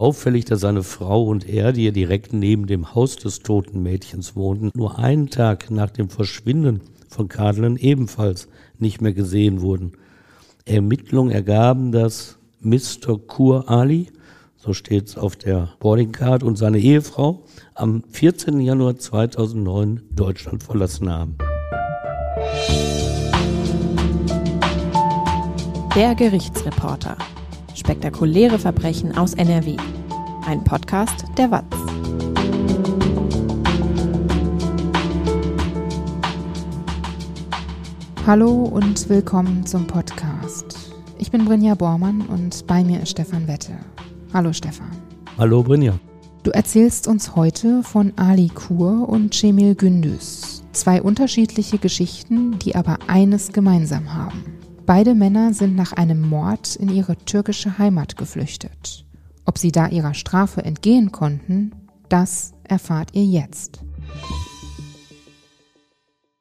Auffällig, dass seine Frau und er, die ja direkt neben dem Haus des toten Mädchens wohnten, nur einen Tag nach dem Verschwinden von Kadelen ebenfalls nicht mehr gesehen wurden. Ermittlungen ergaben, dass Mr. Kur Ali, so steht es auf der Boarding Card, und seine Ehefrau am 14. Januar 2009 Deutschland verlassen haben. Der Gerichtsreporter. Spektakuläre Verbrechen aus NRW. Ein Podcast der WAZ. Hallo und willkommen zum Podcast. Ich bin Brinja Bormann und bei mir ist Stefan Wette. Hallo Stefan. Hallo Brinja. Du erzählst uns heute von Ali Kur und Cemil Gündüz. Zwei unterschiedliche Geschichten, die aber eines gemeinsam haben. Beide Männer sind nach einem Mord in ihre türkische Heimat geflüchtet. Ob sie da ihrer Strafe entgehen konnten, das erfahrt ihr jetzt.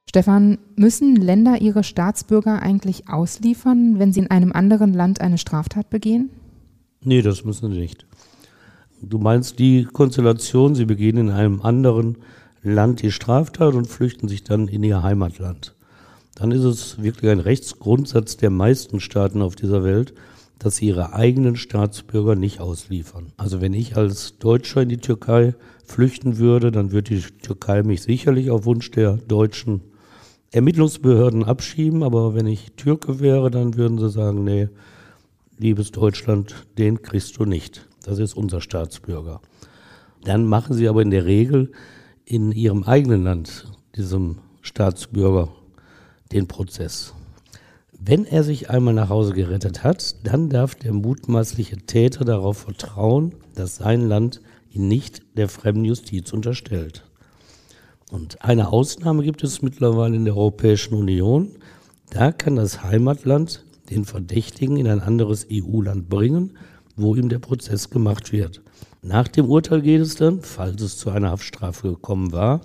Stefan, müssen Länder ihre Staatsbürger eigentlich ausliefern, wenn sie in einem anderen Land eine Straftat begehen? Nee, das müssen sie nicht. Du meinst die Konstellation, sie begehen in einem anderen Land die Straftat und flüchten sich dann in ihr Heimatland. Dann ist es wirklich ein Rechtsgrundsatz der meisten Staaten auf dieser Welt, dass sie ihre eigenen Staatsbürger nicht ausliefern. Also wenn ich als Deutscher in die Türkei flüchten würde, dann würde die Türkei mich sicherlich auf Wunsch der deutschen Ermittlungsbehörden abschieben, aber wenn ich Türke wäre, dann würden sie sagen, nee, liebes Deutschland, den kriegst du nicht. Das ist unser Staatsbürger. Dann machen sie aber in der Regel in ihrem eigenen Land, diesem Staatsbürger, den Prozess. Wenn er sich einmal nach Hause gerettet hat, dann darf der mutmaßliche Täter darauf vertrauen, dass sein Land ihn nicht der fremden Justiz unterstellt. Und eine Ausnahme gibt es mittlerweile in der Europäischen Union. Da kann das Heimatland den Verdächtigen in ein anderes EU-Land bringen, wo ihm der Prozess gemacht wird. Nach dem Urteil geht es dann, falls es zu einer Haftstrafe gekommen war,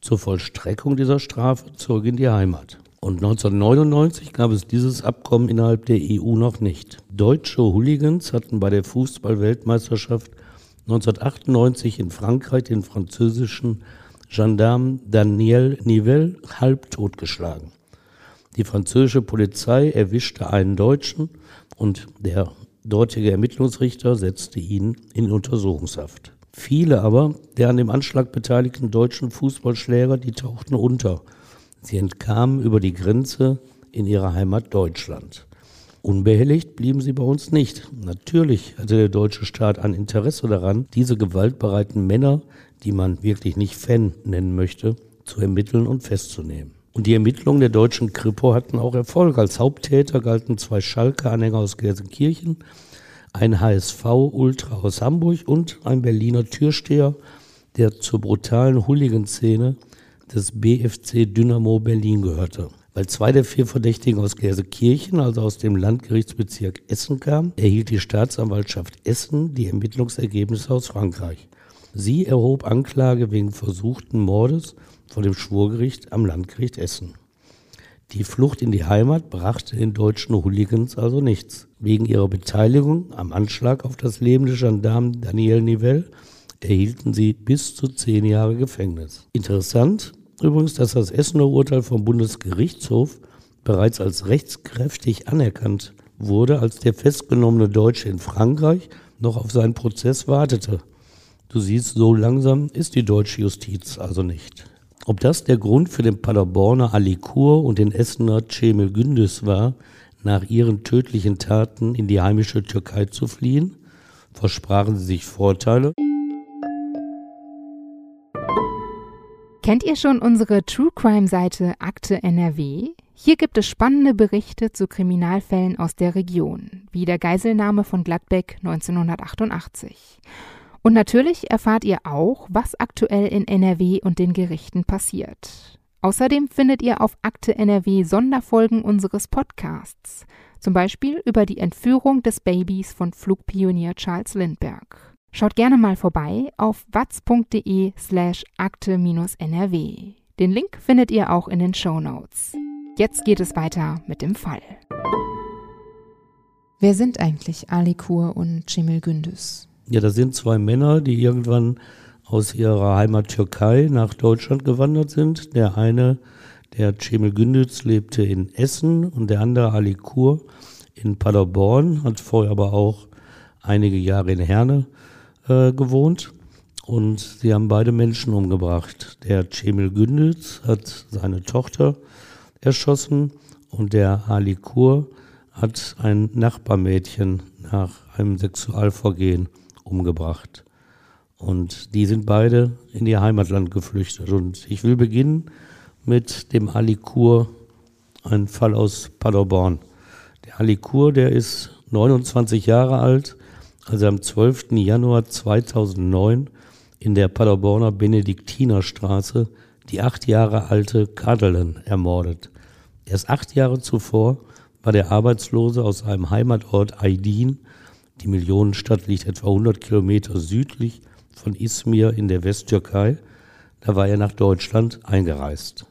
zur Vollstreckung dieser Strafe zurück in die Heimat. Und 1999 gab es dieses Abkommen innerhalb der EU noch nicht. Deutsche Hooligans hatten bei der Fußball-Weltmeisterschaft 1998 in Frankreich den französischen Gendarme Daniel Nivelle halb totgeschlagen. Die französische Polizei erwischte einen Deutschen und der dortige Ermittlungsrichter setzte ihn in Untersuchungshaft. Viele aber der an dem Anschlag beteiligten deutschen Fußballschläger, die tauchten unter. Sie entkamen über die Grenze in ihre Heimat Deutschland. Unbehelligt blieben sie bei uns nicht. Natürlich hatte der deutsche Staat ein Interesse daran, diese gewaltbereiten Männer die man wirklich nicht Fan nennen möchte, zu ermitteln und festzunehmen. Und die Ermittlungen der deutschen Kripo hatten auch Erfolg. Als Haupttäter galten zwei Schalke-Anhänger aus Gelsenkirchen, ein HSV-Ultra aus Hamburg und ein Berliner Türsteher, der zur brutalen Hooligan-Szene des BFC Dynamo Berlin gehörte. Weil zwei der vier Verdächtigen aus Gelsenkirchen, also aus dem Landgerichtsbezirk Essen kamen, erhielt die Staatsanwaltschaft Essen die Ermittlungsergebnisse aus Frankreich. Sie erhob Anklage wegen versuchten Mordes vor dem Schwurgericht am Landgericht Essen. Die Flucht in die Heimat brachte den deutschen Hooligans also nichts. Wegen ihrer Beteiligung am Anschlag auf das Leben des Gendarmen Daniel Nivelle erhielten sie bis zu zehn Jahre Gefängnis. Interessant übrigens, dass das Essener Urteil vom Bundesgerichtshof bereits als rechtskräftig anerkannt wurde, als der festgenommene Deutsche in Frankreich noch auf seinen Prozess wartete. Du siehst, so langsam ist die deutsche Justiz also nicht. Ob das der Grund für den Paderborner Alikur und den Essener Cemil Gündüz war, nach ihren tödlichen Taten in die heimische Türkei zu fliehen, versprachen sie sich Vorteile. Kennt ihr schon unsere True Crime Seite Akte NRW? Hier gibt es spannende Berichte zu Kriminalfällen aus der Region, wie der Geiselnahme von Gladbeck 1988. Und natürlich erfahrt ihr auch, was aktuell in NRW und den Gerichten passiert. Außerdem findet ihr auf Akte NRW Sonderfolgen unseres Podcasts, zum Beispiel über die Entführung des Babys von Flugpionier Charles Lindbergh. Schaut gerne mal vorbei auf watz.de slash akte-nrw. Den Link findet ihr auch in den Show Notes. Jetzt geht es weiter mit dem Fall. Wer sind eigentlich Ali Kur und Cemil Gündüz? Ja, das sind zwei Männer, die irgendwann aus ihrer Heimat Türkei nach Deutschland gewandert sind. Der eine, der Cemil Gündüz, lebte in Essen und der andere Ali Kur in Paderborn, hat vorher aber auch einige Jahre in Herne äh, gewohnt. Und sie haben beide Menschen umgebracht. Der Cemil Gündüz hat seine Tochter erschossen und der Ali Kur hat ein Nachbarmädchen nach einem Sexualvorgehen umgebracht. Und die sind beide in ihr Heimatland geflüchtet. Und ich will beginnen mit dem Ali Kur, ein Fall aus Paderborn. Der Ali Kur, der ist 29 Jahre alt, als er am 12. Januar 2009 in der Paderborner Benediktinerstraße die acht Jahre alte Kadelen ermordet. Erst acht Jahre zuvor war der Arbeitslose aus seinem Heimatort Aydin, die Millionenstadt liegt etwa 100 Kilometer südlich von Izmir in der Westtürkei, da war er nach Deutschland eingereist.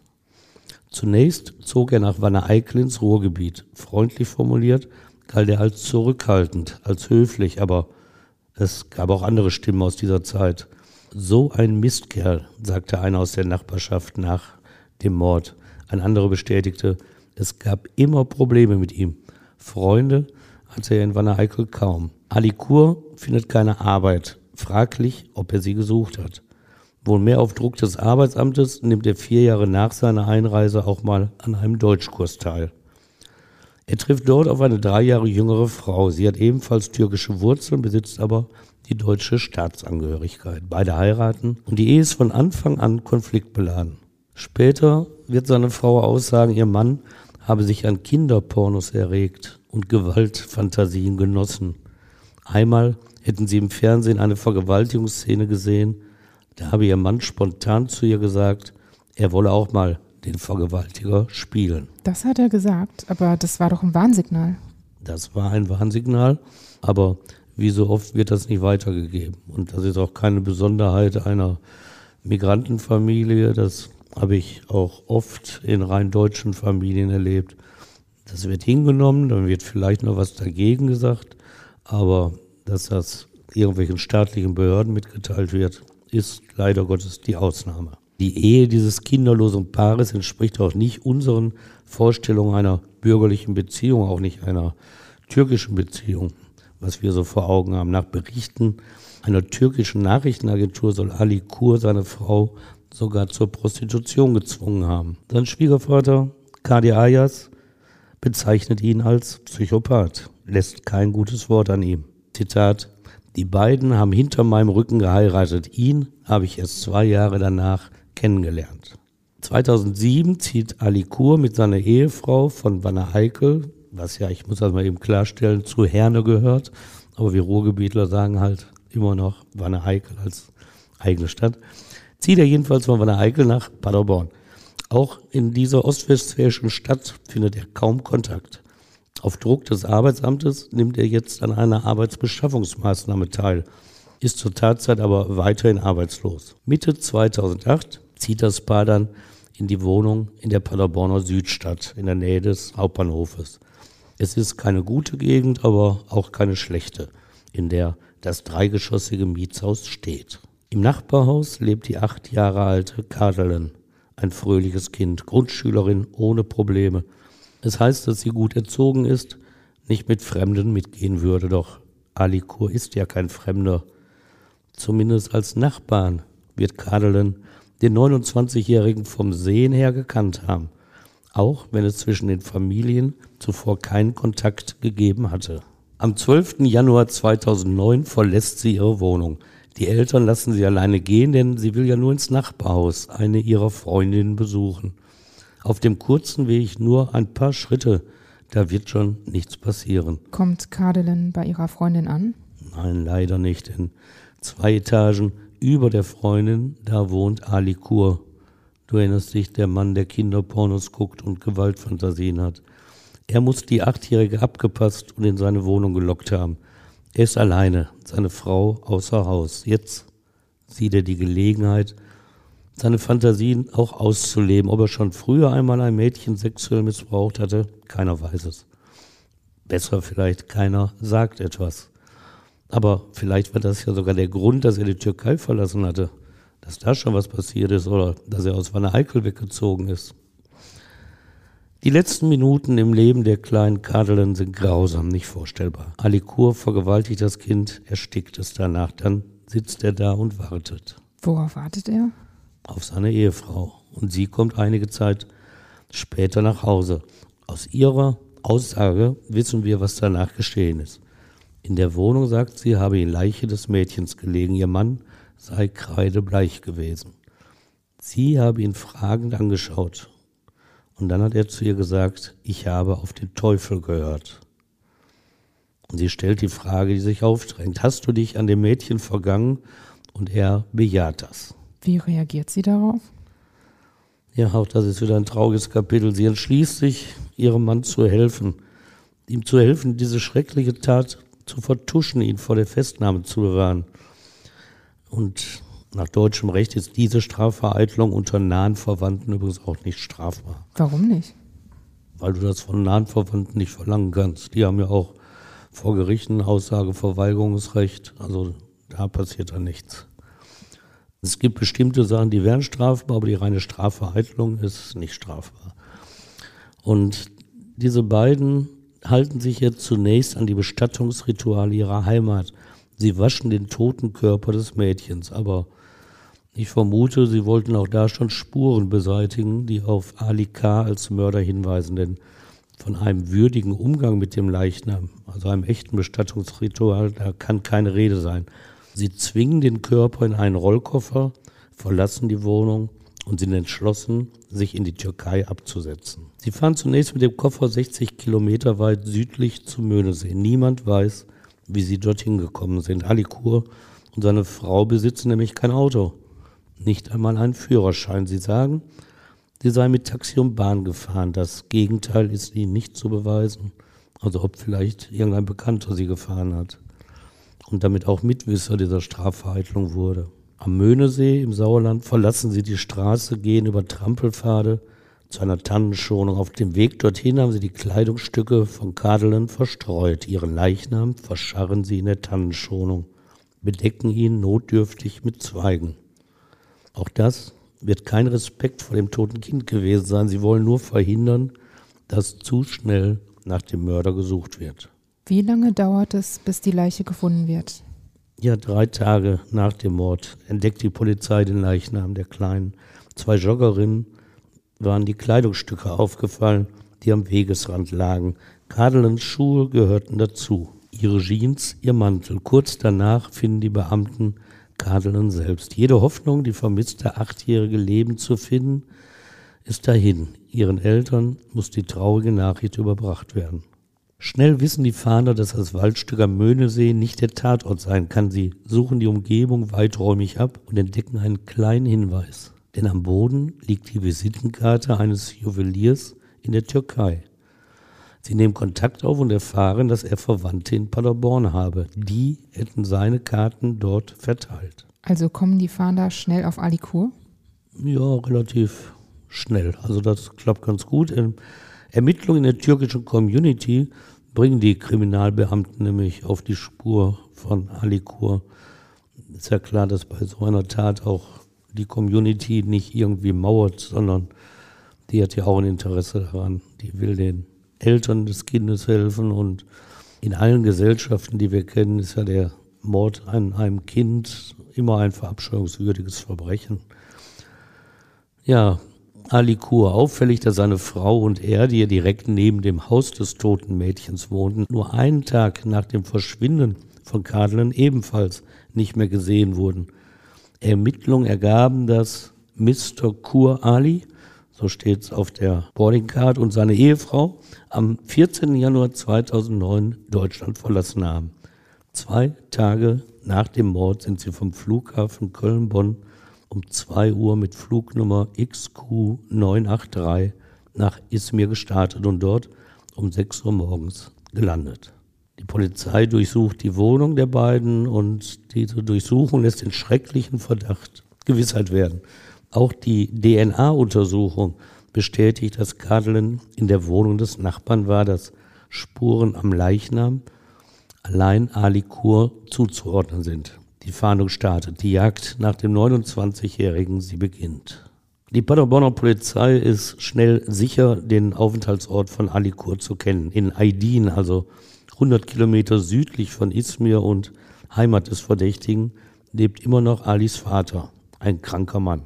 Zunächst zog er nach Wanne-Eickel ins Ruhrgebiet. Freundlich formuliert galt er als zurückhaltend, als höflich, aber es gab auch andere Stimmen aus dieser Zeit. So ein Mistkerl, sagte einer aus der Nachbarschaft nach dem Mord. Ein anderer bestätigte, es gab immer Probleme mit ihm. Freunde hatte er in Wanne-Eickel kaum. Ali Kur findet keine Arbeit. Fraglich, ob er sie gesucht hat. Wohl mehr auf Druck des Arbeitsamtes nimmt er vier Jahre nach seiner Einreise auch mal an einem Deutschkurs teil. Er trifft dort auf eine drei Jahre jüngere Frau. Sie hat ebenfalls türkische Wurzeln, besitzt aber die deutsche Staatsangehörigkeit. Beide heiraten und die Ehe ist von Anfang an konfliktbeladen. Später wird seine Frau aussagen, ihr Mann habe sich an Kinderpornos erregt und Gewaltfantasien genossen. Einmal hätten sie im Fernsehen eine Vergewaltigungsszene gesehen, da habe ihr Mann spontan zu ihr gesagt, er wolle auch mal den Vergewaltiger spielen. Das hat er gesagt, aber das war doch ein Warnsignal. Das war ein Warnsignal, aber wie so oft wird das nicht weitergegeben. Und das ist auch keine Besonderheit einer Migrantenfamilie. Das habe ich auch oft in rein deutschen Familien erlebt. Das wird hingenommen, dann wird vielleicht noch was dagegen gesagt, aber dass das irgendwelchen staatlichen Behörden mitgeteilt wird, ist leider Gottes die Ausnahme. Die Ehe dieses kinderlosen Paares entspricht auch nicht unseren Vorstellungen einer bürgerlichen Beziehung, auch nicht einer türkischen Beziehung was wir so vor Augen haben. Nach Berichten einer türkischen Nachrichtenagentur soll Ali Kur seine Frau sogar zur Prostitution gezwungen haben. Sein Schwiegervater, Kadi Ayas, bezeichnet ihn als Psychopath, lässt kein gutes Wort an ihm. Zitat, die beiden haben hinter meinem Rücken geheiratet. Ihn habe ich erst zwei Jahre danach kennengelernt. 2007 zieht Ali Kur mit seiner Ehefrau von Wanne Heikel was ja, ich muss das mal eben klarstellen, zu Herne gehört. Aber wir Ruhrgebietler sagen halt immer noch Wanne Eickel als eigene Stadt. Zieht er jedenfalls von Wanne Eickel nach Paderborn. Auch in dieser ostwestfälischen Stadt findet er kaum Kontakt. Auf Druck des Arbeitsamtes nimmt er jetzt an einer Arbeitsbeschaffungsmaßnahme teil, ist zur Tatzeit aber weiterhin arbeitslos. Mitte 2008 zieht das Paar dann in die Wohnung in der Paderborner Südstadt in der Nähe des Hauptbahnhofes. Es ist keine gute Gegend, aber auch keine schlechte, in der das dreigeschossige Mietshaus steht. Im Nachbarhaus lebt die acht Jahre alte Kadelen, ein fröhliches Kind, Grundschülerin ohne Probleme. Es heißt, dass sie gut erzogen ist, nicht mit Fremden mitgehen würde, doch Alikur ist ja kein Fremder. Zumindest als Nachbarn wird Kadelen den 29-Jährigen vom Sehen her gekannt haben auch wenn es zwischen den Familien zuvor keinen Kontakt gegeben hatte. Am 12. Januar 2009 verlässt sie ihre Wohnung. Die Eltern lassen sie alleine gehen, denn sie will ja nur ins Nachbarhaus eine ihrer Freundinnen besuchen. Auf dem kurzen Weg nur ein paar Schritte, da wird schon nichts passieren. Kommt Kadelen bei ihrer Freundin an? Nein, leider nicht, denn zwei Etagen über der Freundin, da wohnt Ali Kur, Du erinnerst dich, der Mann, der Kinderpornos guckt und Gewaltfantasien hat. Er muss die Achtjährige abgepasst und in seine Wohnung gelockt haben. Er ist alleine, seine Frau außer Haus. Jetzt sieht er die Gelegenheit, seine Fantasien auch auszuleben. Ob er schon früher einmal ein Mädchen sexuell missbraucht hatte, keiner weiß es. Besser vielleicht, keiner sagt etwas. Aber vielleicht war das ja sogar der Grund, dass er die Türkei verlassen hatte. Dass da schon was passiert ist oder dass er aus Wanne Eickel weggezogen ist. Die letzten Minuten im Leben der kleinen Kadelen sind grausam, nicht vorstellbar. Alikur vergewaltigt das Kind, erstickt es danach, dann sitzt er da und wartet. Worauf wartet er? Auf seine Ehefrau. Und sie kommt einige Zeit später nach Hause. Aus ihrer Aussage wissen wir, was danach geschehen ist. In der Wohnung sagt sie, habe die Leiche des Mädchens gelegen. Ihr Mann sei kreidebleich gewesen. Sie habe ihn fragend angeschaut. Und dann hat er zu ihr gesagt, ich habe auf den Teufel gehört. Und sie stellt die Frage, die sich aufdrängt. Hast du dich an dem Mädchen vergangen? Und er bejaht das. Wie reagiert sie darauf? Ja, auch das ist wieder ein trauriges Kapitel. Sie entschließt sich, ihrem Mann zu helfen, ihm zu helfen, diese schreckliche Tat zu vertuschen, ihn vor der Festnahme zu bewahren. Und nach deutschem Recht ist diese Strafvereitlung unter nahen Verwandten übrigens auch nicht strafbar. Warum nicht? Weil du das von nahen Verwandten nicht verlangen kannst. Die haben ja auch vor Gerichten Aussageverweigerungsrecht. Also da passiert dann nichts. Es gibt bestimmte Sachen, die wären strafbar, aber die reine Strafvereitlung ist nicht strafbar. Und diese beiden halten sich jetzt zunächst an die Bestattungsrituale ihrer Heimat. Sie waschen den toten Körper des Mädchens, aber ich vermute, sie wollten auch da schon Spuren beseitigen, die auf Ali K. als Mörder hinweisen, denn von einem würdigen Umgang mit dem Leichnam, also einem echten Bestattungsritual, da kann keine Rede sein. Sie zwingen den Körper in einen Rollkoffer, verlassen die Wohnung und sind entschlossen, sich in die Türkei abzusetzen. Sie fahren zunächst mit dem Koffer 60 Kilometer weit südlich zum Möhnesee. Niemand weiß, wie sie dorthin gekommen sind. Alikur und seine Frau besitzen nämlich kein Auto, nicht einmal einen Führerschein. Sie sagen, sie sei mit Taxi und Bahn gefahren. Das Gegenteil ist ihnen nicht zu beweisen. Also ob vielleicht irgendein Bekannter sie gefahren hat und damit auch Mitwisser dieser Strafvereitlung wurde. Am Möhnesee im Sauerland verlassen sie die Straße, gehen über Trampelpfade zu einer Tannenschonung. Auf dem Weg dorthin haben sie die Kleidungsstücke von Kadelen verstreut. Ihren Leichnam verscharren sie in der Tannenschonung, bedecken ihn notdürftig mit Zweigen. Auch das wird kein Respekt vor dem toten Kind gewesen sein. Sie wollen nur verhindern, dass zu schnell nach dem Mörder gesucht wird. Wie lange dauert es, bis die Leiche gefunden wird? Ja, drei Tage nach dem Mord entdeckt die Polizei den Leichnam der Kleinen. Zwei Joggerinnen waren die Kleidungsstücke aufgefallen, die am Wegesrand lagen. Kadelens Schuhe gehörten dazu. Ihre Jeans, ihr Mantel. Kurz danach finden die Beamten Kadelen selbst. Jede Hoffnung, die vermisste achtjährige Leben zu finden, ist dahin. Ihren Eltern muss die traurige Nachricht überbracht werden. Schnell wissen die Fahnder, dass das Waldstück am Möhnesee nicht der Tatort sein kann. Sie suchen die Umgebung weiträumig ab und entdecken einen kleinen Hinweis. Denn am Boden liegt die Visitenkarte eines Juweliers in der Türkei. Sie nehmen Kontakt auf und erfahren, dass er Verwandte in Paderborn habe. Die hätten seine Karten dort verteilt. Also kommen die Fahnder schnell auf Alikur? Ja, relativ schnell. Also das klappt ganz gut. Ermittlungen in der türkischen Community bringen die Kriminalbeamten nämlich auf die Spur von Alikur. Ist ja klar, dass bei so einer Tat auch die Community nicht irgendwie mauert, sondern die hat ja auch ein Interesse daran. Die will den Eltern des Kindes helfen und in allen Gesellschaften, die wir kennen, ist ja der Mord an einem Kind immer ein verabscheuungswürdiges Verbrechen. Ja, Ali Kur. Auffällig, dass seine Frau und er, die ja direkt neben dem Haus des toten Mädchens wohnten, nur einen Tag nach dem Verschwinden von Kadelen ebenfalls nicht mehr gesehen wurden. Ermittlungen ergaben, dass Mr. Kur Ali, so steht es auf der Boardingcard, und seine Ehefrau am 14. Januar 2009 Deutschland verlassen haben. Zwei Tage nach dem Mord sind sie vom Flughafen Köln-Bonn um 2 Uhr mit Flugnummer XQ983 nach Izmir gestartet und dort um 6 Uhr morgens gelandet. Die Polizei durchsucht die Wohnung der beiden und diese Durchsuchung lässt den schrecklichen Verdacht Gewissheit werden. Auch die DNA-Untersuchung bestätigt, dass Kadelen in der Wohnung des Nachbarn war, dass Spuren am Leichnam allein Ali Kur zuzuordnen sind. Die Fahndung startet, die Jagd nach dem 29-Jährigen, sie beginnt. Die Paderborner Polizei ist schnell sicher, den Aufenthaltsort von Ali Kur zu kennen. In Aydin, also 100 Kilometer südlich von Izmir und Heimat des Verdächtigen, lebt immer noch Alis Vater, ein kranker Mann.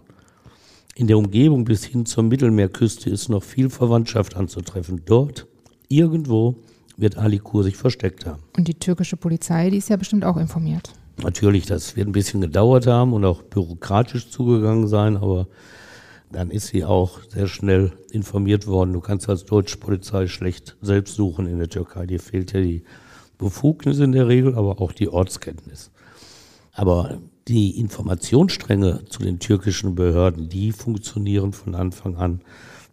In der Umgebung bis hin zur Mittelmeerküste ist noch viel Verwandtschaft anzutreffen. Dort, irgendwo, wird Ali Kur sich versteckt haben. Und die türkische Polizei, die ist ja bestimmt auch informiert. Natürlich, das wird ein bisschen gedauert haben und auch bürokratisch zugegangen sein, aber dann ist sie auch sehr schnell informiert worden. Du kannst als deutsche Polizei schlecht selbst suchen in der Türkei. Dir fehlt ja die Befugnis in der Regel, aber auch die Ortskenntnis. Aber die Informationsstränge zu den türkischen Behörden, die funktionieren von Anfang an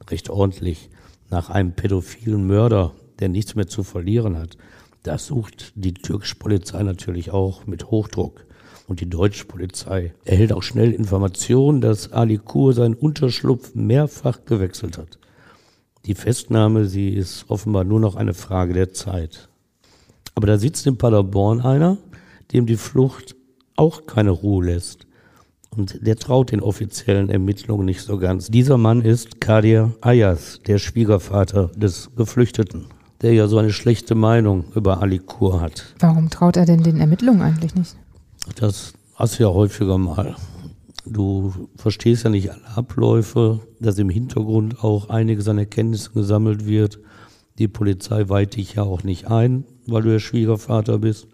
recht ordentlich. Nach einem pädophilen Mörder, der nichts mehr zu verlieren hat, das sucht die türkische Polizei natürlich auch mit Hochdruck. Und die deutsche Polizei erhält auch schnell Informationen, dass Ali Kur seinen Unterschlupf mehrfach gewechselt hat. Die Festnahme, sie ist offenbar nur noch eine Frage der Zeit. Aber da sitzt in Paderborn einer, dem die Flucht auch keine Ruhe lässt. Und der traut den offiziellen Ermittlungen nicht so ganz. Dieser Mann ist Kadir Ayas, der Schwiegervater des Geflüchteten, der ja so eine schlechte Meinung über Ali Kur hat. Warum traut er denn den Ermittlungen eigentlich nicht? Das hast du ja häufiger mal. Du verstehst ja nicht alle Abläufe, dass im Hintergrund auch einiges an Erkenntnissen gesammelt wird. Die Polizei weiht dich ja auch nicht ein, weil du der Schwiegervater bist.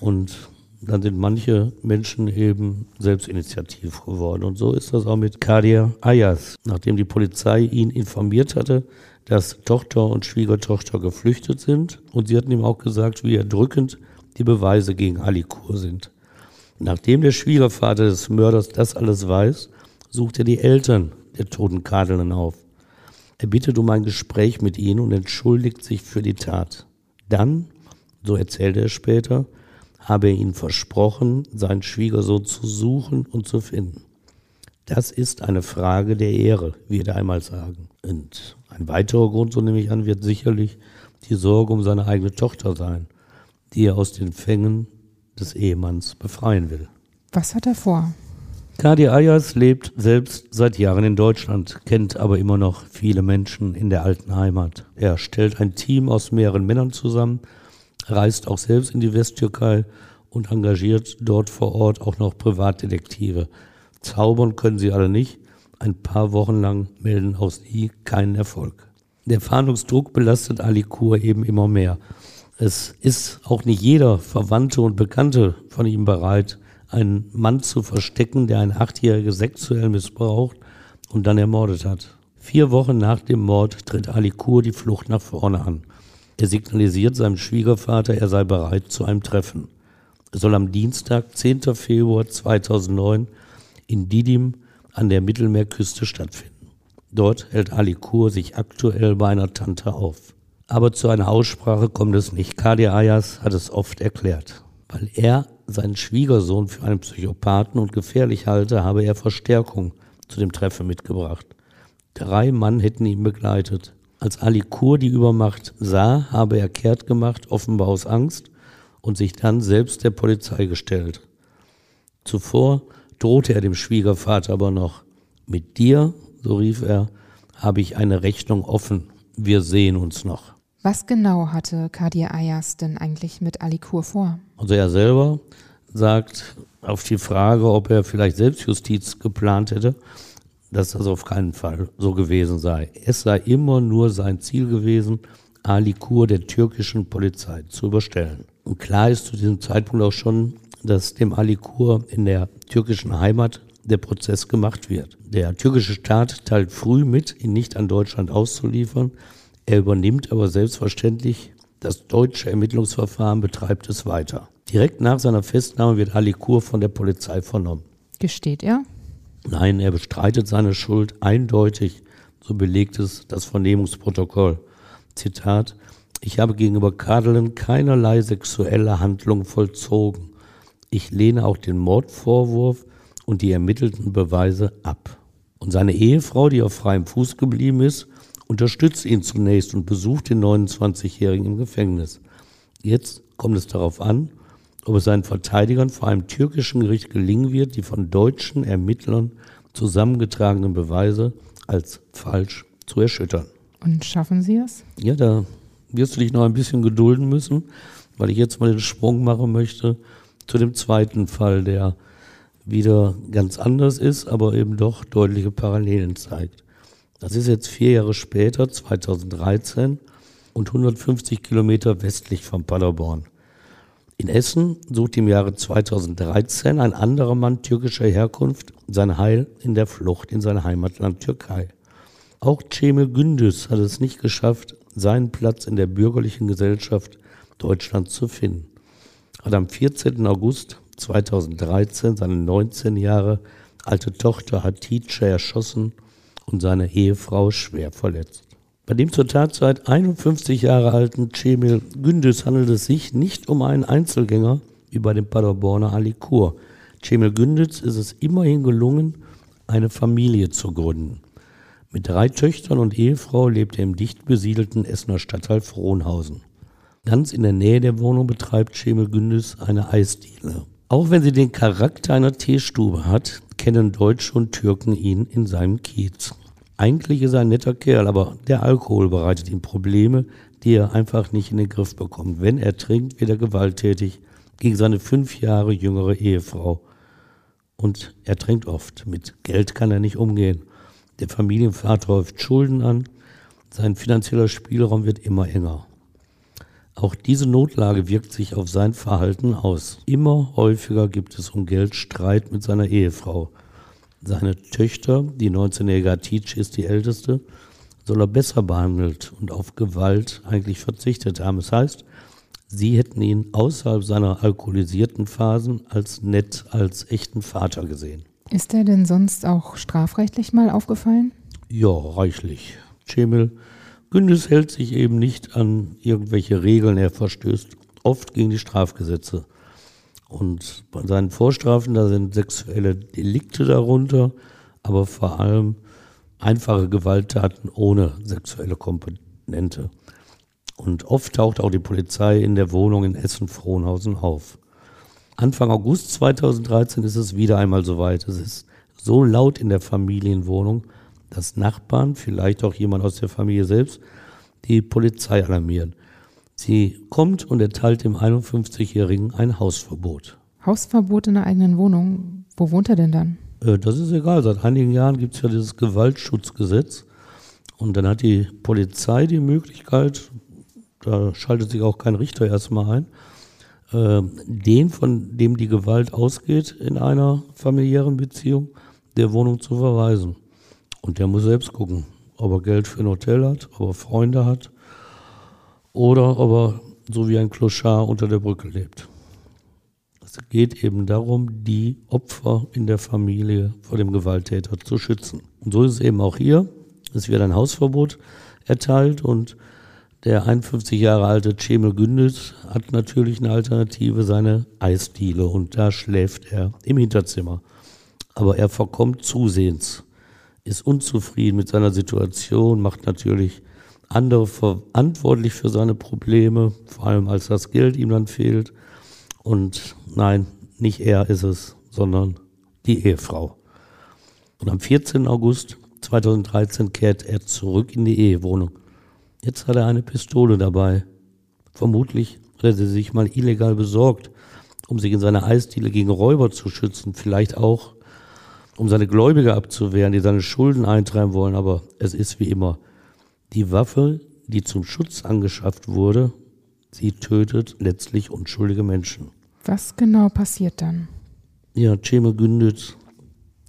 Und dann sind manche Menschen eben selbstinitiativ geworden. Und so ist das auch mit Kadir Ayas. Nachdem die Polizei ihn informiert hatte, dass Tochter und Schwiegertochter geflüchtet sind. Und sie hatten ihm auch gesagt, wie erdrückend die Beweise gegen Alikur sind. Nachdem der Schwiegervater des Mörders das alles weiß, sucht er die Eltern der toten Kadeln auf. Er bittet um ein Gespräch mit ihnen und entschuldigt sich für die Tat. Dann, so erzählt er später, habe er ihnen versprochen, seinen Schwiegersohn zu suchen und zu finden. Das ist eine Frage der Ehre, wird er einmal sagen. Und ein weiterer Grund, so nehme ich an, wird sicherlich die Sorge um seine eigene Tochter sein, die er aus den Fängen des Ehemanns befreien will. Was hat er vor? Kadi Ayas lebt selbst seit Jahren in Deutschland, kennt aber immer noch viele Menschen in der alten Heimat. Er stellt ein Team aus mehreren Männern zusammen, reist auch selbst in die Westtürkei und engagiert dort vor Ort auch noch Privatdetektive. Zaubern können sie alle nicht. Ein paar Wochen lang melden auch sie keinen Erfolg. Der Fahndungsdruck belastet Ali Kur eben immer mehr. Es ist auch nicht jeder Verwandte und Bekannte von ihm bereit, einen Mann zu verstecken, der ein Achtjähriges sexuell missbraucht und dann ermordet hat. Vier Wochen nach dem Mord tritt Ali Kur die Flucht nach vorne an. Er signalisiert seinem Schwiegervater, er sei bereit zu einem Treffen. Es soll am Dienstag, 10. Februar 2009 in Didim an der Mittelmeerküste stattfinden. Dort hält Ali Kur sich aktuell bei einer Tante auf. Aber zu einer Aussprache kommt es nicht. Kadi Ayas hat es oft erklärt. Weil er seinen Schwiegersohn für einen Psychopathen und gefährlich halte, habe er Verstärkung zu dem Treffen mitgebracht. Drei Mann hätten ihn begleitet. Als Ali Kur die Übermacht sah, habe er kehrt gemacht, offenbar aus Angst, und sich dann selbst der Polizei gestellt. Zuvor drohte er dem Schwiegervater aber noch. Mit dir, so rief er, habe ich eine Rechnung offen. Wir sehen uns noch. Was genau hatte Kadir Ayas denn eigentlich mit Ali Kur vor? Also er selber sagt auf die Frage, ob er vielleicht Selbstjustiz geplant hätte, dass das auf keinen Fall so gewesen sei. Es sei immer nur sein Ziel gewesen, Ali Kur der türkischen Polizei zu überstellen. Und klar ist zu diesem Zeitpunkt auch schon, dass dem Ali Kur in der türkischen Heimat der Prozess gemacht wird. Der türkische Staat teilt früh mit, ihn nicht an Deutschland auszuliefern. Er übernimmt aber selbstverständlich das deutsche Ermittlungsverfahren, betreibt es weiter. Direkt nach seiner Festnahme wird Ali Kur von der Polizei vernommen. Gesteht er? Nein, er bestreitet seine Schuld eindeutig, so belegt es das Vernehmungsprotokoll. Zitat, ich habe gegenüber Kadelen keinerlei sexuelle Handlung vollzogen. Ich lehne auch den Mordvorwurf und die ermittelten Beweise ab. Und seine Ehefrau, die auf freiem Fuß geblieben ist, unterstützt ihn zunächst und besucht den 29-Jährigen im Gefängnis. Jetzt kommt es darauf an, ob es seinen Verteidigern vor einem türkischen Gericht gelingen wird, die von deutschen Ermittlern zusammengetragenen Beweise als falsch zu erschüttern. Und schaffen Sie es? Ja, da wirst du dich noch ein bisschen gedulden müssen, weil ich jetzt mal den Sprung machen möchte zu dem zweiten Fall, der wieder ganz anders ist, aber eben doch deutliche Parallelen zeigt. Das ist jetzt vier Jahre später, 2013, und 150 Kilometer westlich von Paderborn. In Essen sucht im Jahre 2013 ein anderer Mann türkischer Herkunft sein Heil in der Flucht in sein Heimatland Türkei. Auch Cemil Gündüz hat es nicht geschafft, seinen Platz in der bürgerlichen Gesellschaft Deutschlands zu finden. Hat am 14. August 2013 seine 19 Jahre alte Tochter Hatice erschossen und seine Ehefrau schwer verletzt. Bei dem zur Tatzeit 51 Jahre alten Cemil Gündüz handelt es sich nicht um einen Einzelgänger wie bei dem Paderborner Alikur. Cemil Gündüz ist es immerhin gelungen, eine Familie zu gründen. Mit drei Töchtern und Ehefrau lebt er im dicht besiedelten Essener Stadtteil Frohnhausen. Ganz in der Nähe der Wohnung betreibt Cemil Gündüz eine Eisdiele. Auch wenn sie den Charakter einer Teestube hat, kennen Deutsche und Türken ihn in seinem Kiez. Eigentlich ist er ein netter Kerl, aber der Alkohol bereitet ihm Probleme, die er einfach nicht in den Griff bekommt. Wenn er trinkt, wird er gewalttätig gegen seine fünf Jahre jüngere Ehefrau. Und er trinkt oft. Mit Geld kann er nicht umgehen. Der Familienvater häuft Schulden an. Sein finanzieller Spielraum wird immer enger. Auch diese Notlage wirkt sich auf sein Verhalten aus. Immer häufiger gibt es um Geld Streit mit seiner Ehefrau. Seine Töchter, die 19-jährige Atice ist die älteste, soll er besser behandelt und auf Gewalt eigentlich verzichtet haben. Das heißt, sie hätten ihn außerhalb seiner alkoholisierten Phasen als nett, als echten Vater gesehen. Ist er denn sonst auch strafrechtlich mal aufgefallen? Ja, reichlich. Cemil Gündüz hält sich eben nicht an irgendwelche Regeln, er verstößt oft gegen die Strafgesetze. Und bei seinen Vorstrafen, da sind sexuelle Delikte darunter, aber vor allem einfache Gewalttaten ohne sexuelle Komponente. Und oft taucht auch die Polizei in der Wohnung in Essen-Frohnhausen auf. Anfang August 2013 ist es wieder einmal soweit. Es ist so laut in der Familienwohnung, dass Nachbarn, vielleicht auch jemand aus der Familie selbst, die Polizei alarmieren. Sie kommt und erteilt dem 51-Jährigen ein Hausverbot. Hausverbot in der eigenen Wohnung. Wo wohnt er denn dann? Äh, das ist egal. Seit einigen Jahren gibt es ja dieses Gewaltschutzgesetz. Und dann hat die Polizei die Möglichkeit, da schaltet sich auch kein Richter erstmal ein, äh, den, von dem die Gewalt ausgeht in einer familiären Beziehung, der Wohnung zu verweisen. Und der muss selbst gucken, ob er Geld für ein Hotel hat, ob er Freunde hat oder ob er so wie ein Clochard unter der Brücke lebt. Es geht eben darum, die Opfer in der Familie vor dem Gewalttäter zu schützen. Und so ist es eben auch hier. Es wird ein Hausverbot erteilt und der 51 Jahre alte Cemil Gündüz hat natürlich eine Alternative, seine Eisdiele und da schläft er im Hinterzimmer. Aber er verkommt zusehends, ist unzufrieden mit seiner Situation, macht natürlich andere verantwortlich für seine Probleme, vor allem als das Geld ihm dann fehlt. Und nein, nicht er ist es, sondern die Ehefrau. Und am 14. August 2013 kehrt er zurück in die Ehewohnung. Jetzt hat er eine Pistole dabei. Vermutlich hat er sie sich mal illegal besorgt, um sich in seiner Eisdiele gegen Räuber zu schützen, vielleicht auch, um seine Gläubiger abzuwehren, die seine Schulden eintreiben wollen, aber es ist wie immer. Die Waffe, die zum Schutz angeschafft wurde, sie tötet letztlich unschuldige Menschen. Was genau passiert dann? Ja, Cemil Gündüz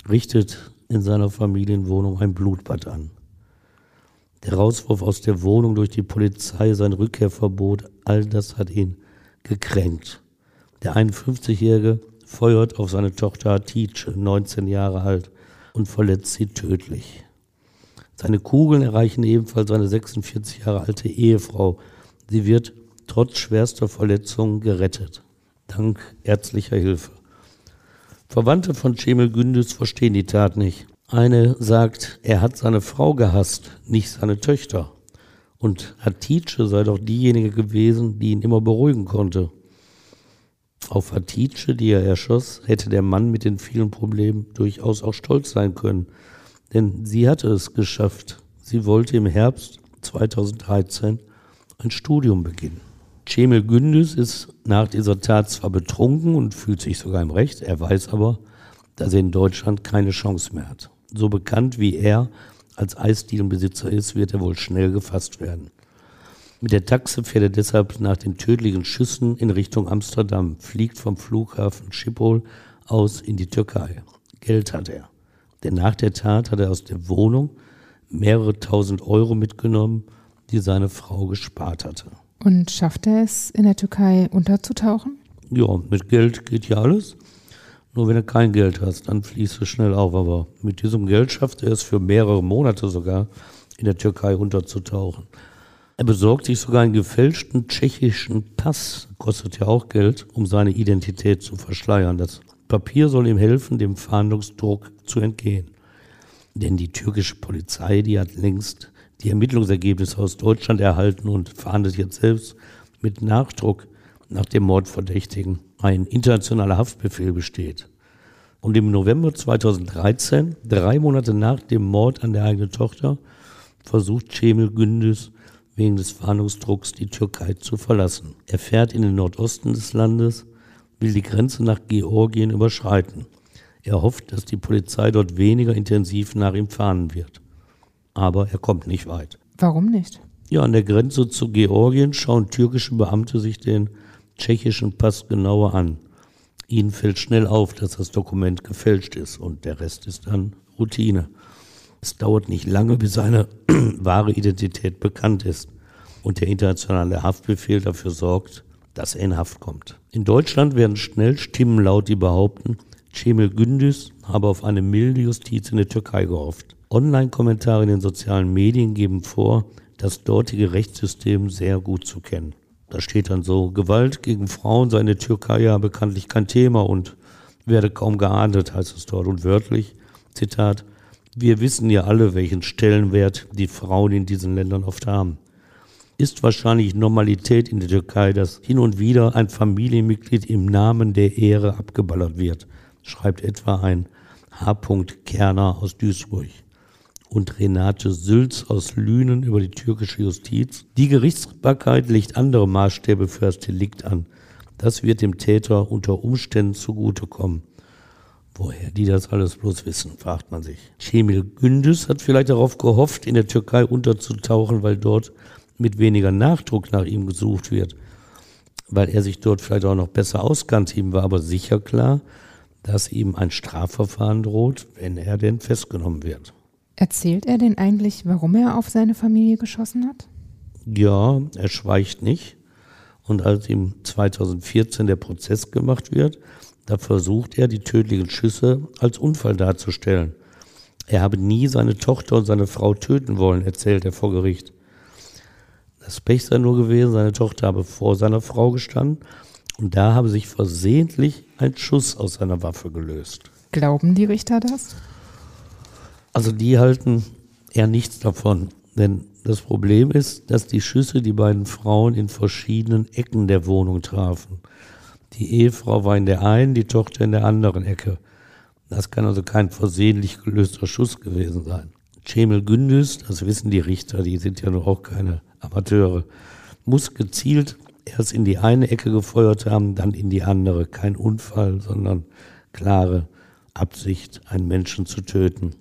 richtet in seiner Familienwohnung ein Blutbad an. Der Rauswurf aus der Wohnung durch die Polizei, sein Rückkehrverbot, all das hat ihn gekränkt. Der 51-Jährige feuert auf seine Tochter Hatice, 19 Jahre alt, und verletzt sie tödlich. Seine Kugeln erreichen ebenfalls seine 46 Jahre alte Ehefrau. Sie wird trotz schwerster Verletzungen gerettet, dank ärztlicher Hilfe. Verwandte von Cemil Gündüz verstehen die Tat nicht. Eine sagt, er hat seine Frau gehasst, nicht seine Töchter. Und Hatice sei doch diejenige gewesen, die ihn immer beruhigen konnte. Auf Hatice, die er erschoss, hätte der Mann mit den vielen Problemen durchaus auch stolz sein können. Denn sie hatte es geschafft. Sie wollte im Herbst 2013 ein Studium beginnen. Cemil Gündüz ist nach dieser Tat zwar betrunken und fühlt sich sogar im Recht, er weiß aber, dass er in Deutschland keine Chance mehr hat. So bekannt wie er als Eisdielenbesitzer ist, wird er wohl schnell gefasst werden. Mit der Taxe fährt er deshalb nach den tödlichen Schüssen in Richtung Amsterdam, fliegt vom Flughafen Schiphol aus in die Türkei. Geld hat er. Denn nach der Tat hat er aus der Wohnung mehrere tausend Euro mitgenommen, die seine Frau gespart hatte. Und schafft er es, in der Türkei unterzutauchen? Ja, mit Geld geht ja alles. Nur wenn du kein Geld hast, dann fließt du schnell auf. Aber mit diesem Geld schafft er es für mehrere Monate sogar, in der Türkei unterzutauchen. Er besorgt sich sogar einen gefälschten tschechischen Pass, kostet ja auch Geld, um seine Identität zu verschleiern. Das Papier soll ihm helfen, dem Fahndungsdruck zu entgehen. Denn die türkische Polizei, die hat längst die Ermittlungsergebnisse aus Deutschland erhalten und fahndet jetzt selbst mit Nachdruck nach dem Mordverdächtigen ein internationaler Haftbefehl besteht. Und im November 2013, drei Monate nach dem Mord an der eigenen Tochter, versucht Cemil Gündüz wegen des Fahndungsdrucks die Türkei zu verlassen. Er fährt in den Nordosten des Landes, will die Grenze nach Georgien überschreiten. Er hofft, dass die Polizei dort weniger intensiv nach ihm fahnden wird. Aber er kommt nicht weit. Warum nicht? Ja, an der Grenze zu Georgien schauen türkische Beamte sich den tschechischen Pass genauer an. Ihnen fällt schnell auf, dass das Dokument gefälscht ist und der Rest ist dann Routine. Es dauert nicht lange, bis seine wahre Identität bekannt ist und der internationale Haftbefehl dafür sorgt, dass er in Haft kommt. In Deutschland werden schnell Stimmen laut, die behaupten, Cemil Gündüz habe auf eine milde Justiz in der Türkei gehofft. Online-Kommentare in den sozialen Medien geben vor, das dortige Rechtssystem sehr gut zu kennen. Da steht dann so, Gewalt gegen Frauen sei in der Türkei ja bekanntlich kein Thema und werde kaum geahndet, heißt es dort. Und wörtlich, Zitat, wir wissen ja alle, welchen Stellenwert die Frauen in diesen Ländern oft haben. Ist wahrscheinlich Normalität in der Türkei, dass hin und wieder ein Familienmitglied im Namen der Ehre abgeballert wird, schreibt etwa ein H. Kerner aus Duisburg und Renate Sülz aus Lünen über die türkische Justiz. Die Gerichtsbarkeit legt andere Maßstäbe für das Delikt an. Das wird dem Täter unter Umständen zugutekommen. Woher die das alles bloß wissen, fragt man sich. Cemil Gündüz hat vielleicht darauf gehofft, in der Türkei unterzutauchen, weil dort mit weniger Nachdruck nach ihm gesucht wird. Weil er sich dort vielleicht auch noch besser auskannte. Ihm war aber sicher klar, dass ihm ein Strafverfahren droht, wenn er denn festgenommen wird. Erzählt er denn eigentlich, warum er auf seine Familie geschossen hat? Ja, er schweigt nicht. Und als ihm 2014 der Prozess gemacht wird, da versucht er, die tödlichen Schüsse als Unfall darzustellen. Er habe nie seine Tochter und seine Frau töten wollen, erzählt er vor Gericht. Das Pech sei nur gewesen, seine Tochter habe vor seiner Frau gestanden und da habe sich versehentlich ein Schuss aus seiner Waffe gelöst. Glauben die Richter das? Also die halten eher nichts davon. Denn das Problem ist, dass die Schüsse die beiden Frauen in verschiedenen Ecken der Wohnung trafen. Die Ehefrau war in der einen, die Tochter in der anderen Ecke. Das kann also kein versehentlich gelöster Schuss gewesen sein. Cemil Gündüz, das wissen die Richter, die sind ja nur auch keine Amateure, muss gezielt erst in die eine Ecke gefeuert haben, dann in die andere. Kein Unfall, sondern klare Absicht, einen Menschen zu töten.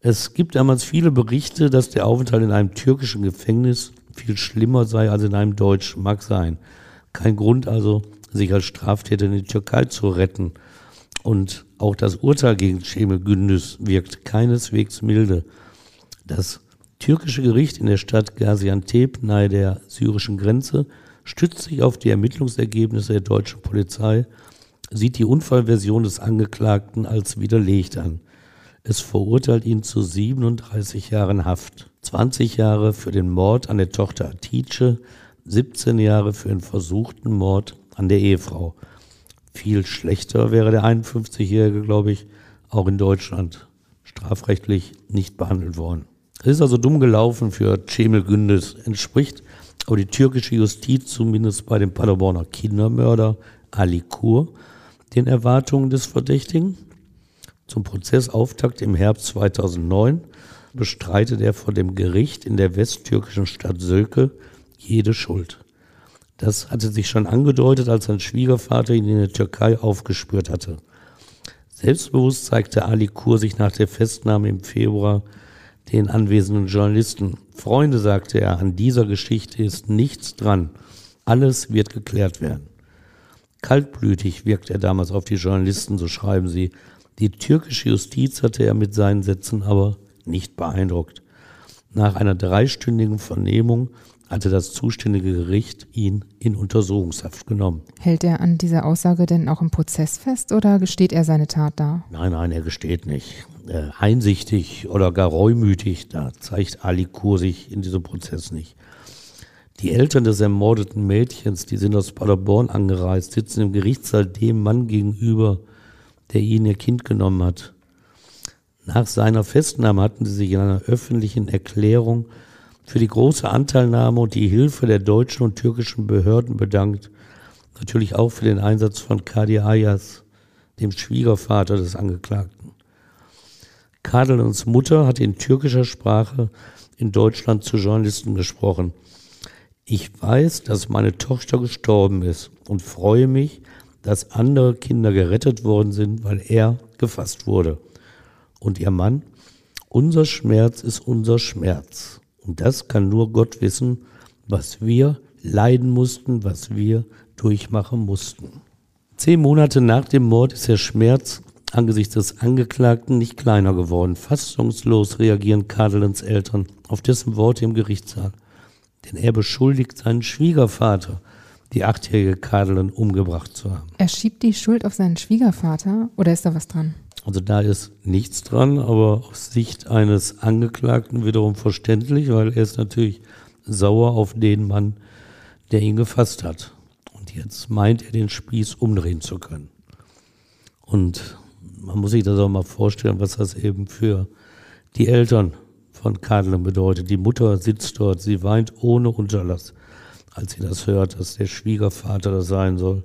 Es gibt damals viele Berichte, dass der Aufenthalt in einem türkischen Gefängnis viel schlimmer sei als in einem deutschen. Mag sein. Kein Grund also, sich als Straftäter in die Türkei zu retten. Und auch das Urteil gegen Cemil Gündüz wirkt keineswegs milde. Das türkische Gericht in der Stadt Gaziantep nahe der syrischen Grenze stützt sich auf die Ermittlungsergebnisse der deutschen Polizei, sieht die Unfallversion des Angeklagten als widerlegt an. Es verurteilt ihn zu 37 Jahren Haft. 20 Jahre für den Mord an der Tochter Atice, 17 Jahre für den versuchten Mord an der Ehefrau. Viel schlechter wäre der 51-Jährige, glaube ich, auch in Deutschland strafrechtlich nicht behandelt worden. Es ist also dumm gelaufen für Cemil Gündes, entspricht aber die türkische Justiz zumindest bei dem Paderborner Kindermörder Ali Kur den Erwartungen des Verdächtigen. Zum Prozessauftakt im Herbst 2009 bestreitet er vor dem Gericht in der westtürkischen Stadt Sölke jede Schuld. Das hatte sich schon angedeutet, als sein Schwiegervater ihn in der Türkei aufgespürt hatte. Selbstbewusst zeigte Ali Kur sich nach der Festnahme im Februar den anwesenden Journalisten. Freunde, sagte er, an dieser Geschichte ist nichts dran. Alles wird geklärt werden. Kaltblütig wirkt er damals auf die Journalisten, so schreiben sie. Die türkische Justiz hatte er mit seinen Sätzen aber nicht beeindruckt. Nach einer dreistündigen Vernehmung hatte das zuständige Gericht ihn in Untersuchungshaft genommen. Hält er an dieser Aussage denn auch im Prozess fest oder gesteht er seine Tat da? Nein, nein, er gesteht nicht. Äh, einsichtig oder gar reumütig, da zeigt Ali Kur sich in diesem Prozess nicht. Die Eltern des ermordeten Mädchens, die sind aus Paderborn angereist, sitzen im Gerichtssaal dem Mann gegenüber, der ihnen ihr Kind genommen hat. Nach seiner Festnahme hatten sie sich in einer öffentlichen Erklärung für die große Anteilnahme und die Hilfe der deutschen und türkischen Behörden bedankt. Natürlich auch für den Einsatz von Kadi Ayas, dem Schwiegervater des Angeklagten. Kadelens Mutter hat in türkischer Sprache in Deutschland zu Journalisten gesprochen. Ich weiß, dass meine Tochter gestorben ist und freue mich, dass andere Kinder gerettet worden sind, weil er gefasst wurde. Und ihr Mann, unser Schmerz ist unser Schmerz. Und das kann nur Gott wissen, was wir leiden mussten, was wir durchmachen mussten. Zehn Monate nach dem Mord ist der Schmerz angesichts des Angeklagten nicht kleiner geworden. Fassungslos reagieren Kadelens Eltern auf dessen Worte im Gerichtssaal. Denn er beschuldigt seinen Schwiegervater, die achtjährige Kadelen umgebracht zu haben. Er schiebt die Schuld auf seinen Schwiegervater oder ist da was dran? Also da ist nichts dran, aber aus Sicht eines Angeklagten wiederum verständlich, weil er ist natürlich sauer auf den Mann, der ihn gefasst hat. Und jetzt meint er, den Spieß umdrehen zu können. Und man muss sich das auch mal vorstellen, was das eben für die Eltern von Kadelen bedeutet. Die Mutter sitzt dort, sie weint ohne Unterlass, als sie das hört, dass der Schwiegervater das sein soll.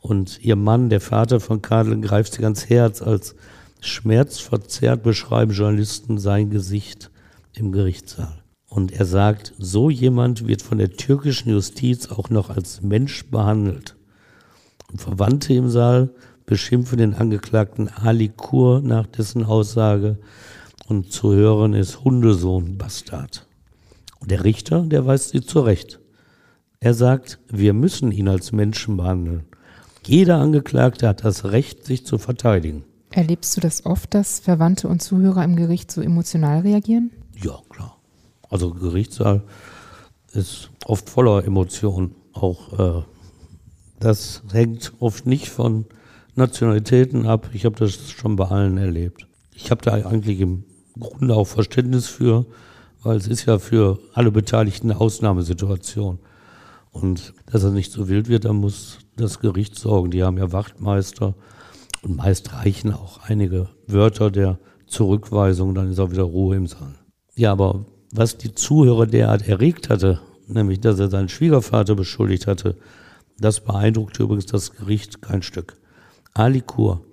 Und ihr Mann, der Vater von Kadel, greift sie ganz Herz. Als schmerzverzerrt beschreiben Journalisten sein Gesicht im Gerichtssaal. Und er sagt, so jemand wird von der türkischen Justiz auch noch als Mensch behandelt. Und Verwandte im Saal beschimpfen den Angeklagten Ali Kur nach dessen Aussage und zu hören ist Hundesohn Bastard. Und der Richter, der weist sie zurecht. Er sagt, wir müssen ihn als Menschen behandeln. Jeder Angeklagte hat das Recht, sich zu verteidigen. Erlebst du das oft, dass Verwandte und Zuhörer im Gericht so emotional reagieren? Ja, klar. Also Gerichtssaal ist oft voller Emotionen. Auch äh, das hängt oft nicht von Nationalitäten ab. Ich habe das schon bei allen erlebt. Ich habe da eigentlich im Grunde auch Verständnis für, weil es ist ja für alle Beteiligten eine Ausnahmesituation. Und dass er nicht so wild wird, da muss das Gericht sorgen. Die haben ja Wachtmeister und meist reichen auch einige Wörter der Zurückweisung, dann ist auch wieder Ruhe im Saal. Ja, aber was die Zuhörer derart erregt hatte, nämlich dass er seinen Schwiegervater beschuldigt hatte, das beeindruckte übrigens das Gericht kein Stück. Ali Kur,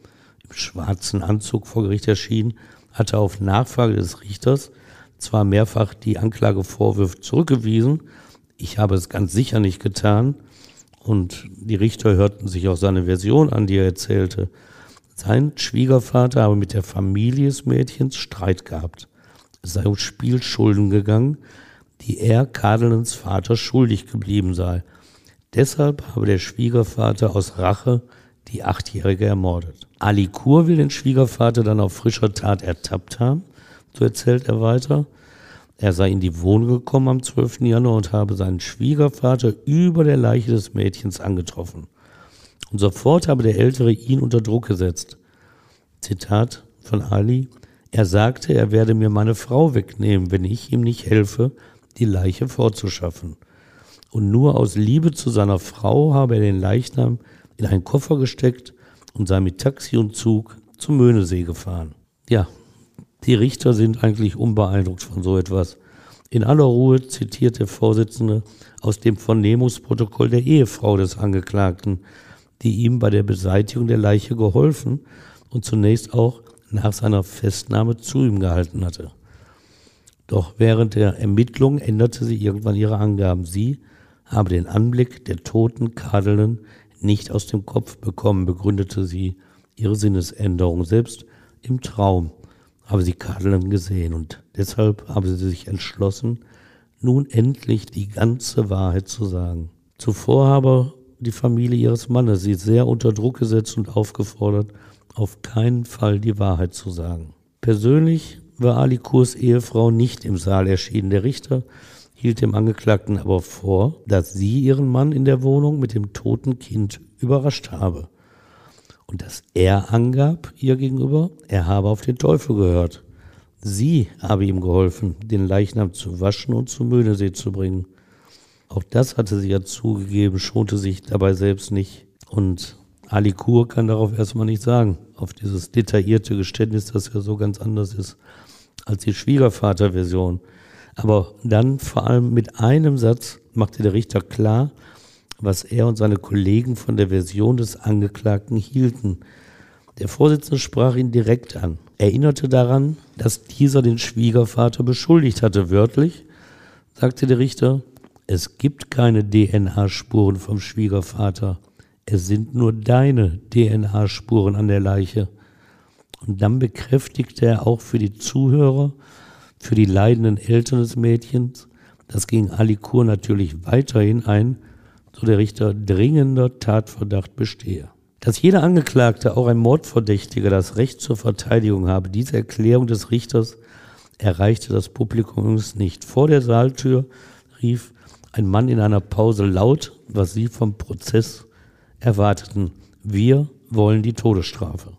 im schwarzen Anzug vor Gericht erschienen, hatte auf Nachfrage des Richters zwar mehrfach die Anklagevorwürfe zurückgewiesen, ich habe es ganz sicher nicht getan. Und die Richter hörten sich auch seine Version an, die er erzählte. Sein Schwiegervater habe mit der Familie des Mädchens Streit gehabt. Es sei um Spielschulden gegangen, die er Kadelens Vater schuldig geblieben sei. Deshalb habe der Schwiegervater aus Rache die Achtjährige ermordet. Ali Kur will den Schwiegervater dann auf frischer Tat ertappt haben, so erzählt er weiter. Er sei in die Wohnung gekommen am 12. Januar und habe seinen Schwiegervater über der Leiche des Mädchens angetroffen. Und sofort habe der Ältere ihn unter Druck gesetzt. Zitat von Ali. Er sagte, er werde mir meine Frau wegnehmen, wenn ich ihm nicht helfe, die Leiche vorzuschaffen. Und nur aus Liebe zu seiner Frau habe er den Leichnam in einen Koffer gesteckt und sei mit Taxi und Zug zum Möhnesee gefahren. Ja, Die Richter sind eigentlich unbeeindruckt von so etwas. In aller Ruhe zitiert der Vorsitzende aus dem Vernehmungsprotokoll der Ehefrau des Angeklagten, die ihm bei der Beseitigung der Leiche geholfen und zunächst auch nach seiner Festnahme zu ihm gehalten hatte. Doch während der Ermittlung änderte sie irgendwann ihre Angaben. Sie habe den Anblick der toten Kadeln nicht aus dem Kopf bekommen, begründete sie ihre Sinnesänderung. Selbst im Traum habe sie Kadeln gesehen und deshalb habe sie sich entschlossen, nun endlich die ganze Wahrheit zu sagen. Zuvor habe die Familie ihres Mannes sie sehr unter Druck gesetzt und aufgefordert, auf keinen Fall die Wahrheit zu sagen. Persönlich war Ali Kurs Ehefrau nicht im Saal erschienen. Der Richter hielt dem Angeklagten aber vor, dass sie ihren Mann in der Wohnung mit dem toten Kind überrascht habe. Und dass er angab ihr gegenüber, er habe auf den Teufel gehört. Sie habe ihm geholfen, den Leichnam zu waschen und zum Möhnesee zu bringen. Auch das hatte sie ja zugegeben, schonte sich dabei selbst nicht. Und Ali Kur kann darauf erstmal nicht sagen, auf dieses detaillierte Geständnis, das ja so ganz anders ist als die Schwiegervaterversion. Aber dann vor allem mit einem Satz machte der Richter klar, was er und seine Kollegen von der Version des Angeklagten hielten. Der Vorsitzende sprach ihn direkt an, erinnerte daran, dass dieser den Schwiegervater beschuldigt hatte. Wörtlich sagte der Richter, es gibt keine DNA-Spuren vom Schwiegervater. Es sind nur deine DNA-Spuren an der Leiche. Und dann bekräftigte er auch für die Zuhörer, für die leidenden Eltern des Mädchens, das gegen Alikur natürlich weiterhin ein, so der Richter, dringender Tatverdacht bestehe. Dass jeder Angeklagte, auch ein Mordverdächtiger, das Recht zur Verteidigung habe, diese Erklärung des Richters erreichte das Publikum nicht. Vor der Saaltür rief ein Mann in einer Pause laut, was sie vom Prozess erwarteten. Wir wollen die Todesstrafe.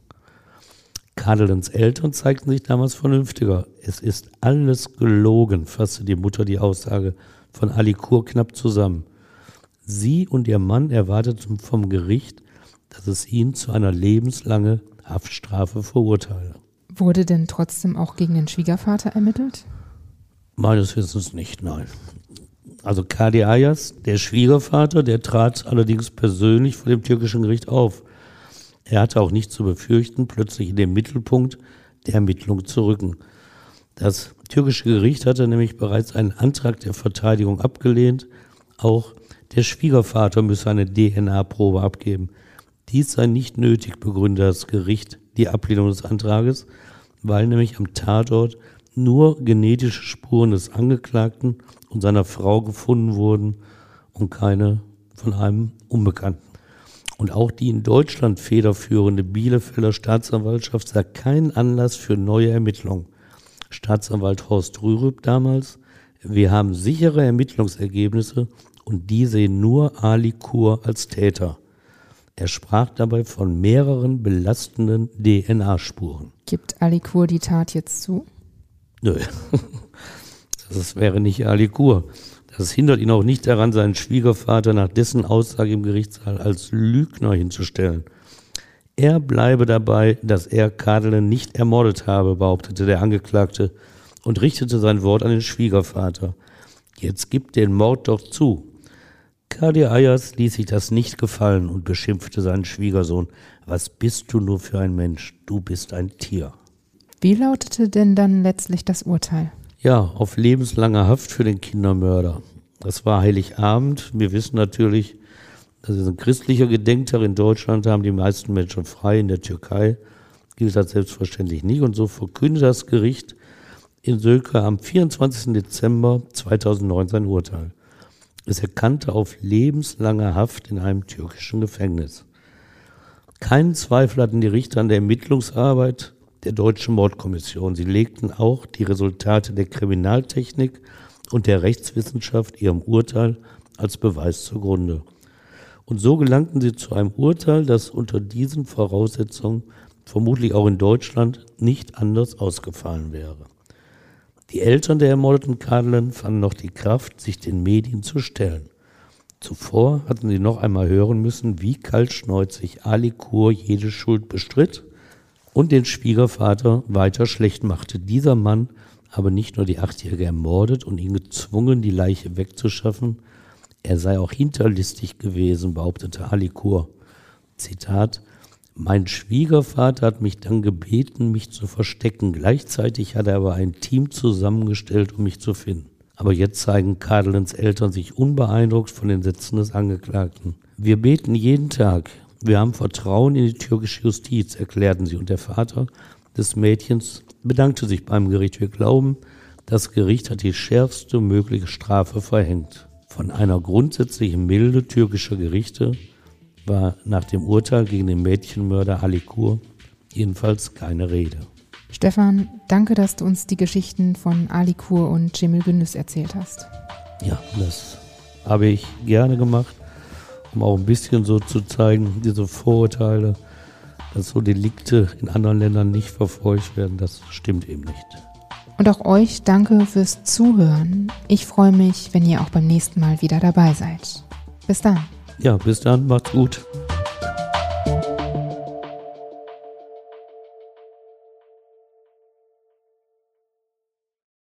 Kadelens Eltern zeigten sich damals vernünftiger. Es ist alles gelogen, fasste die Mutter die Aussage von Alikur knapp zusammen. Sie und ihr Mann erwarteten vom Gericht, dass es ihn zu einer lebenslangen Haftstrafe verurteile. Wurde denn trotzdem auch gegen den Schwiegervater ermittelt? Meines Wissens nicht, nein. Also Kadi Ayas, der Schwiegervater, der trat allerdings persönlich vor dem türkischen Gericht auf. Er hatte auch nicht zu befürchten, plötzlich in den Mittelpunkt der Ermittlung zu rücken. Das türkische Gericht hatte nämlich bereits einen Antrag der Verteidigung abgelehnt. Auch der Schwiegervater müsse eine DNA-Probe abgeben. Dies sei nicht nötig, begründete das Gericht die Ablehnung des Antrages, weil nämlich am Tatort nur genetische Spuren des Angeklagten und seiner Frau gefunden wurden und keine von einem Unbekannten. Und auch die in Deutschland federführende Bielefelder Staatsanwaltschaft sah keinen Anlass für neue Ermittlungen. Staatsanwalt Horst Rürup damals, wir haben sichere Ermittlungsergebnisse und die sehen nur Ali Kur als Täter. Er sprach dabei von mehreren belastenden DNA-Spuren. Gibt Ali Kur die Tat jetzt zu? Nö. Das wäre nicht Ali Kur. Das hindert ihn auch nicht daran, seinen Schwiegervater nach dessen Aussage im Gerichtssaal als Lügner hinzustellen. Er bleibe dabei, dass er Kadelen nicht ermordet habe, behauptete der Angeklagte und richtete sein Wort an den Schwiegervater. Jetzt gib den Mord doch zu. Kadi Ayers ließ sich das nicht gefallen und beschimpfte seinen Schwiegersohn. Was bist du nur für ein Mensch? Du bist ein Tier. Wie lautete denn dann letztlich das Urteil? Ja, auf lebenslange Haft für den Kindermörder. Das war Heiligabend. Wir wissen natürlich, das ist ein christlicher Gedenktag. In Deutschland haben die meisten Menschen frei. In der Türkei gilt das selbstverständlich nicht. Und so verkündet das Gericht in Sölke am 24. Dezember 2009 sein Urteil. Es erkannte auf lebenslange Haft in einem türkischen Gefängnis. Keinen Zweifel hatten die Richter an der Ermittlungsarbeit der Deutschen Mordkommission. Sie legten auch die Resultate der Kriminaltechnik und der Rechtswissenschaft ihrem Urteil als Beweis zugrunde. Und so gelangten sie zu einem Urteil, das unter diesen Voraussetzungen vermutlich auch in Deutschland nicht anders ausgefallen wäre. Die Eltern der ermordeten Kadelin fanden noch die Kraft, sich den Medien zu stellen. Zuvor hatten sie noch einmal hören müssen, wie kaltschneuzig Ali Kur jede Schuld bestritt und den Schwiegervater weiter schlecht machte. Dieser Mann aber nicht nur die Achtjährige ermordet und ihn gezwungen, die Leiche wegzuschaffen, er sei auch hinterlistig gewesen, behauptete Alikur. Zitat, mein Schwiegervater hat mich dann gebeten, mich zu verstecken. Gleichzeitig hat er aber ein Team zusammengestellt, um mich zu finden. Aber jetzt zeigen Kadelens Eltern sich unbeeindruckt von den Sätzen des Angeklagten. Wir beten jeden Tag. Wir haben Vertrauen in die türkische Justiz, erklärten sie. Und der Vater des Mädchens bedankte sich beim Gericht. Wir glauben, das Gericht hat die schärfste mögliche Strafe verhängt. Von einer grundsätzlichen Milde türkischer Gerichte war nach dem Urteil gegen den Mädchenmörder Alikur jedenfalls keine Rede. Stefan, danke, dass du uns die Geschichten von Alikur und Cemil Gündüz erzählt hast. Ja, das habe ich gerne gemacht, um auch ein bisschen so zu zeigen, diese Vorurteile, dass so Delikte in anderen Ländern nicht verfolgt werden, das stimmt eben nicht. Und auch euch danke fürs Zuhören. Ich freue mich, wenn ihr auch beim nächsten Mal wieder dabei seid. Bis dann. Ja, bis dann, macht's gut.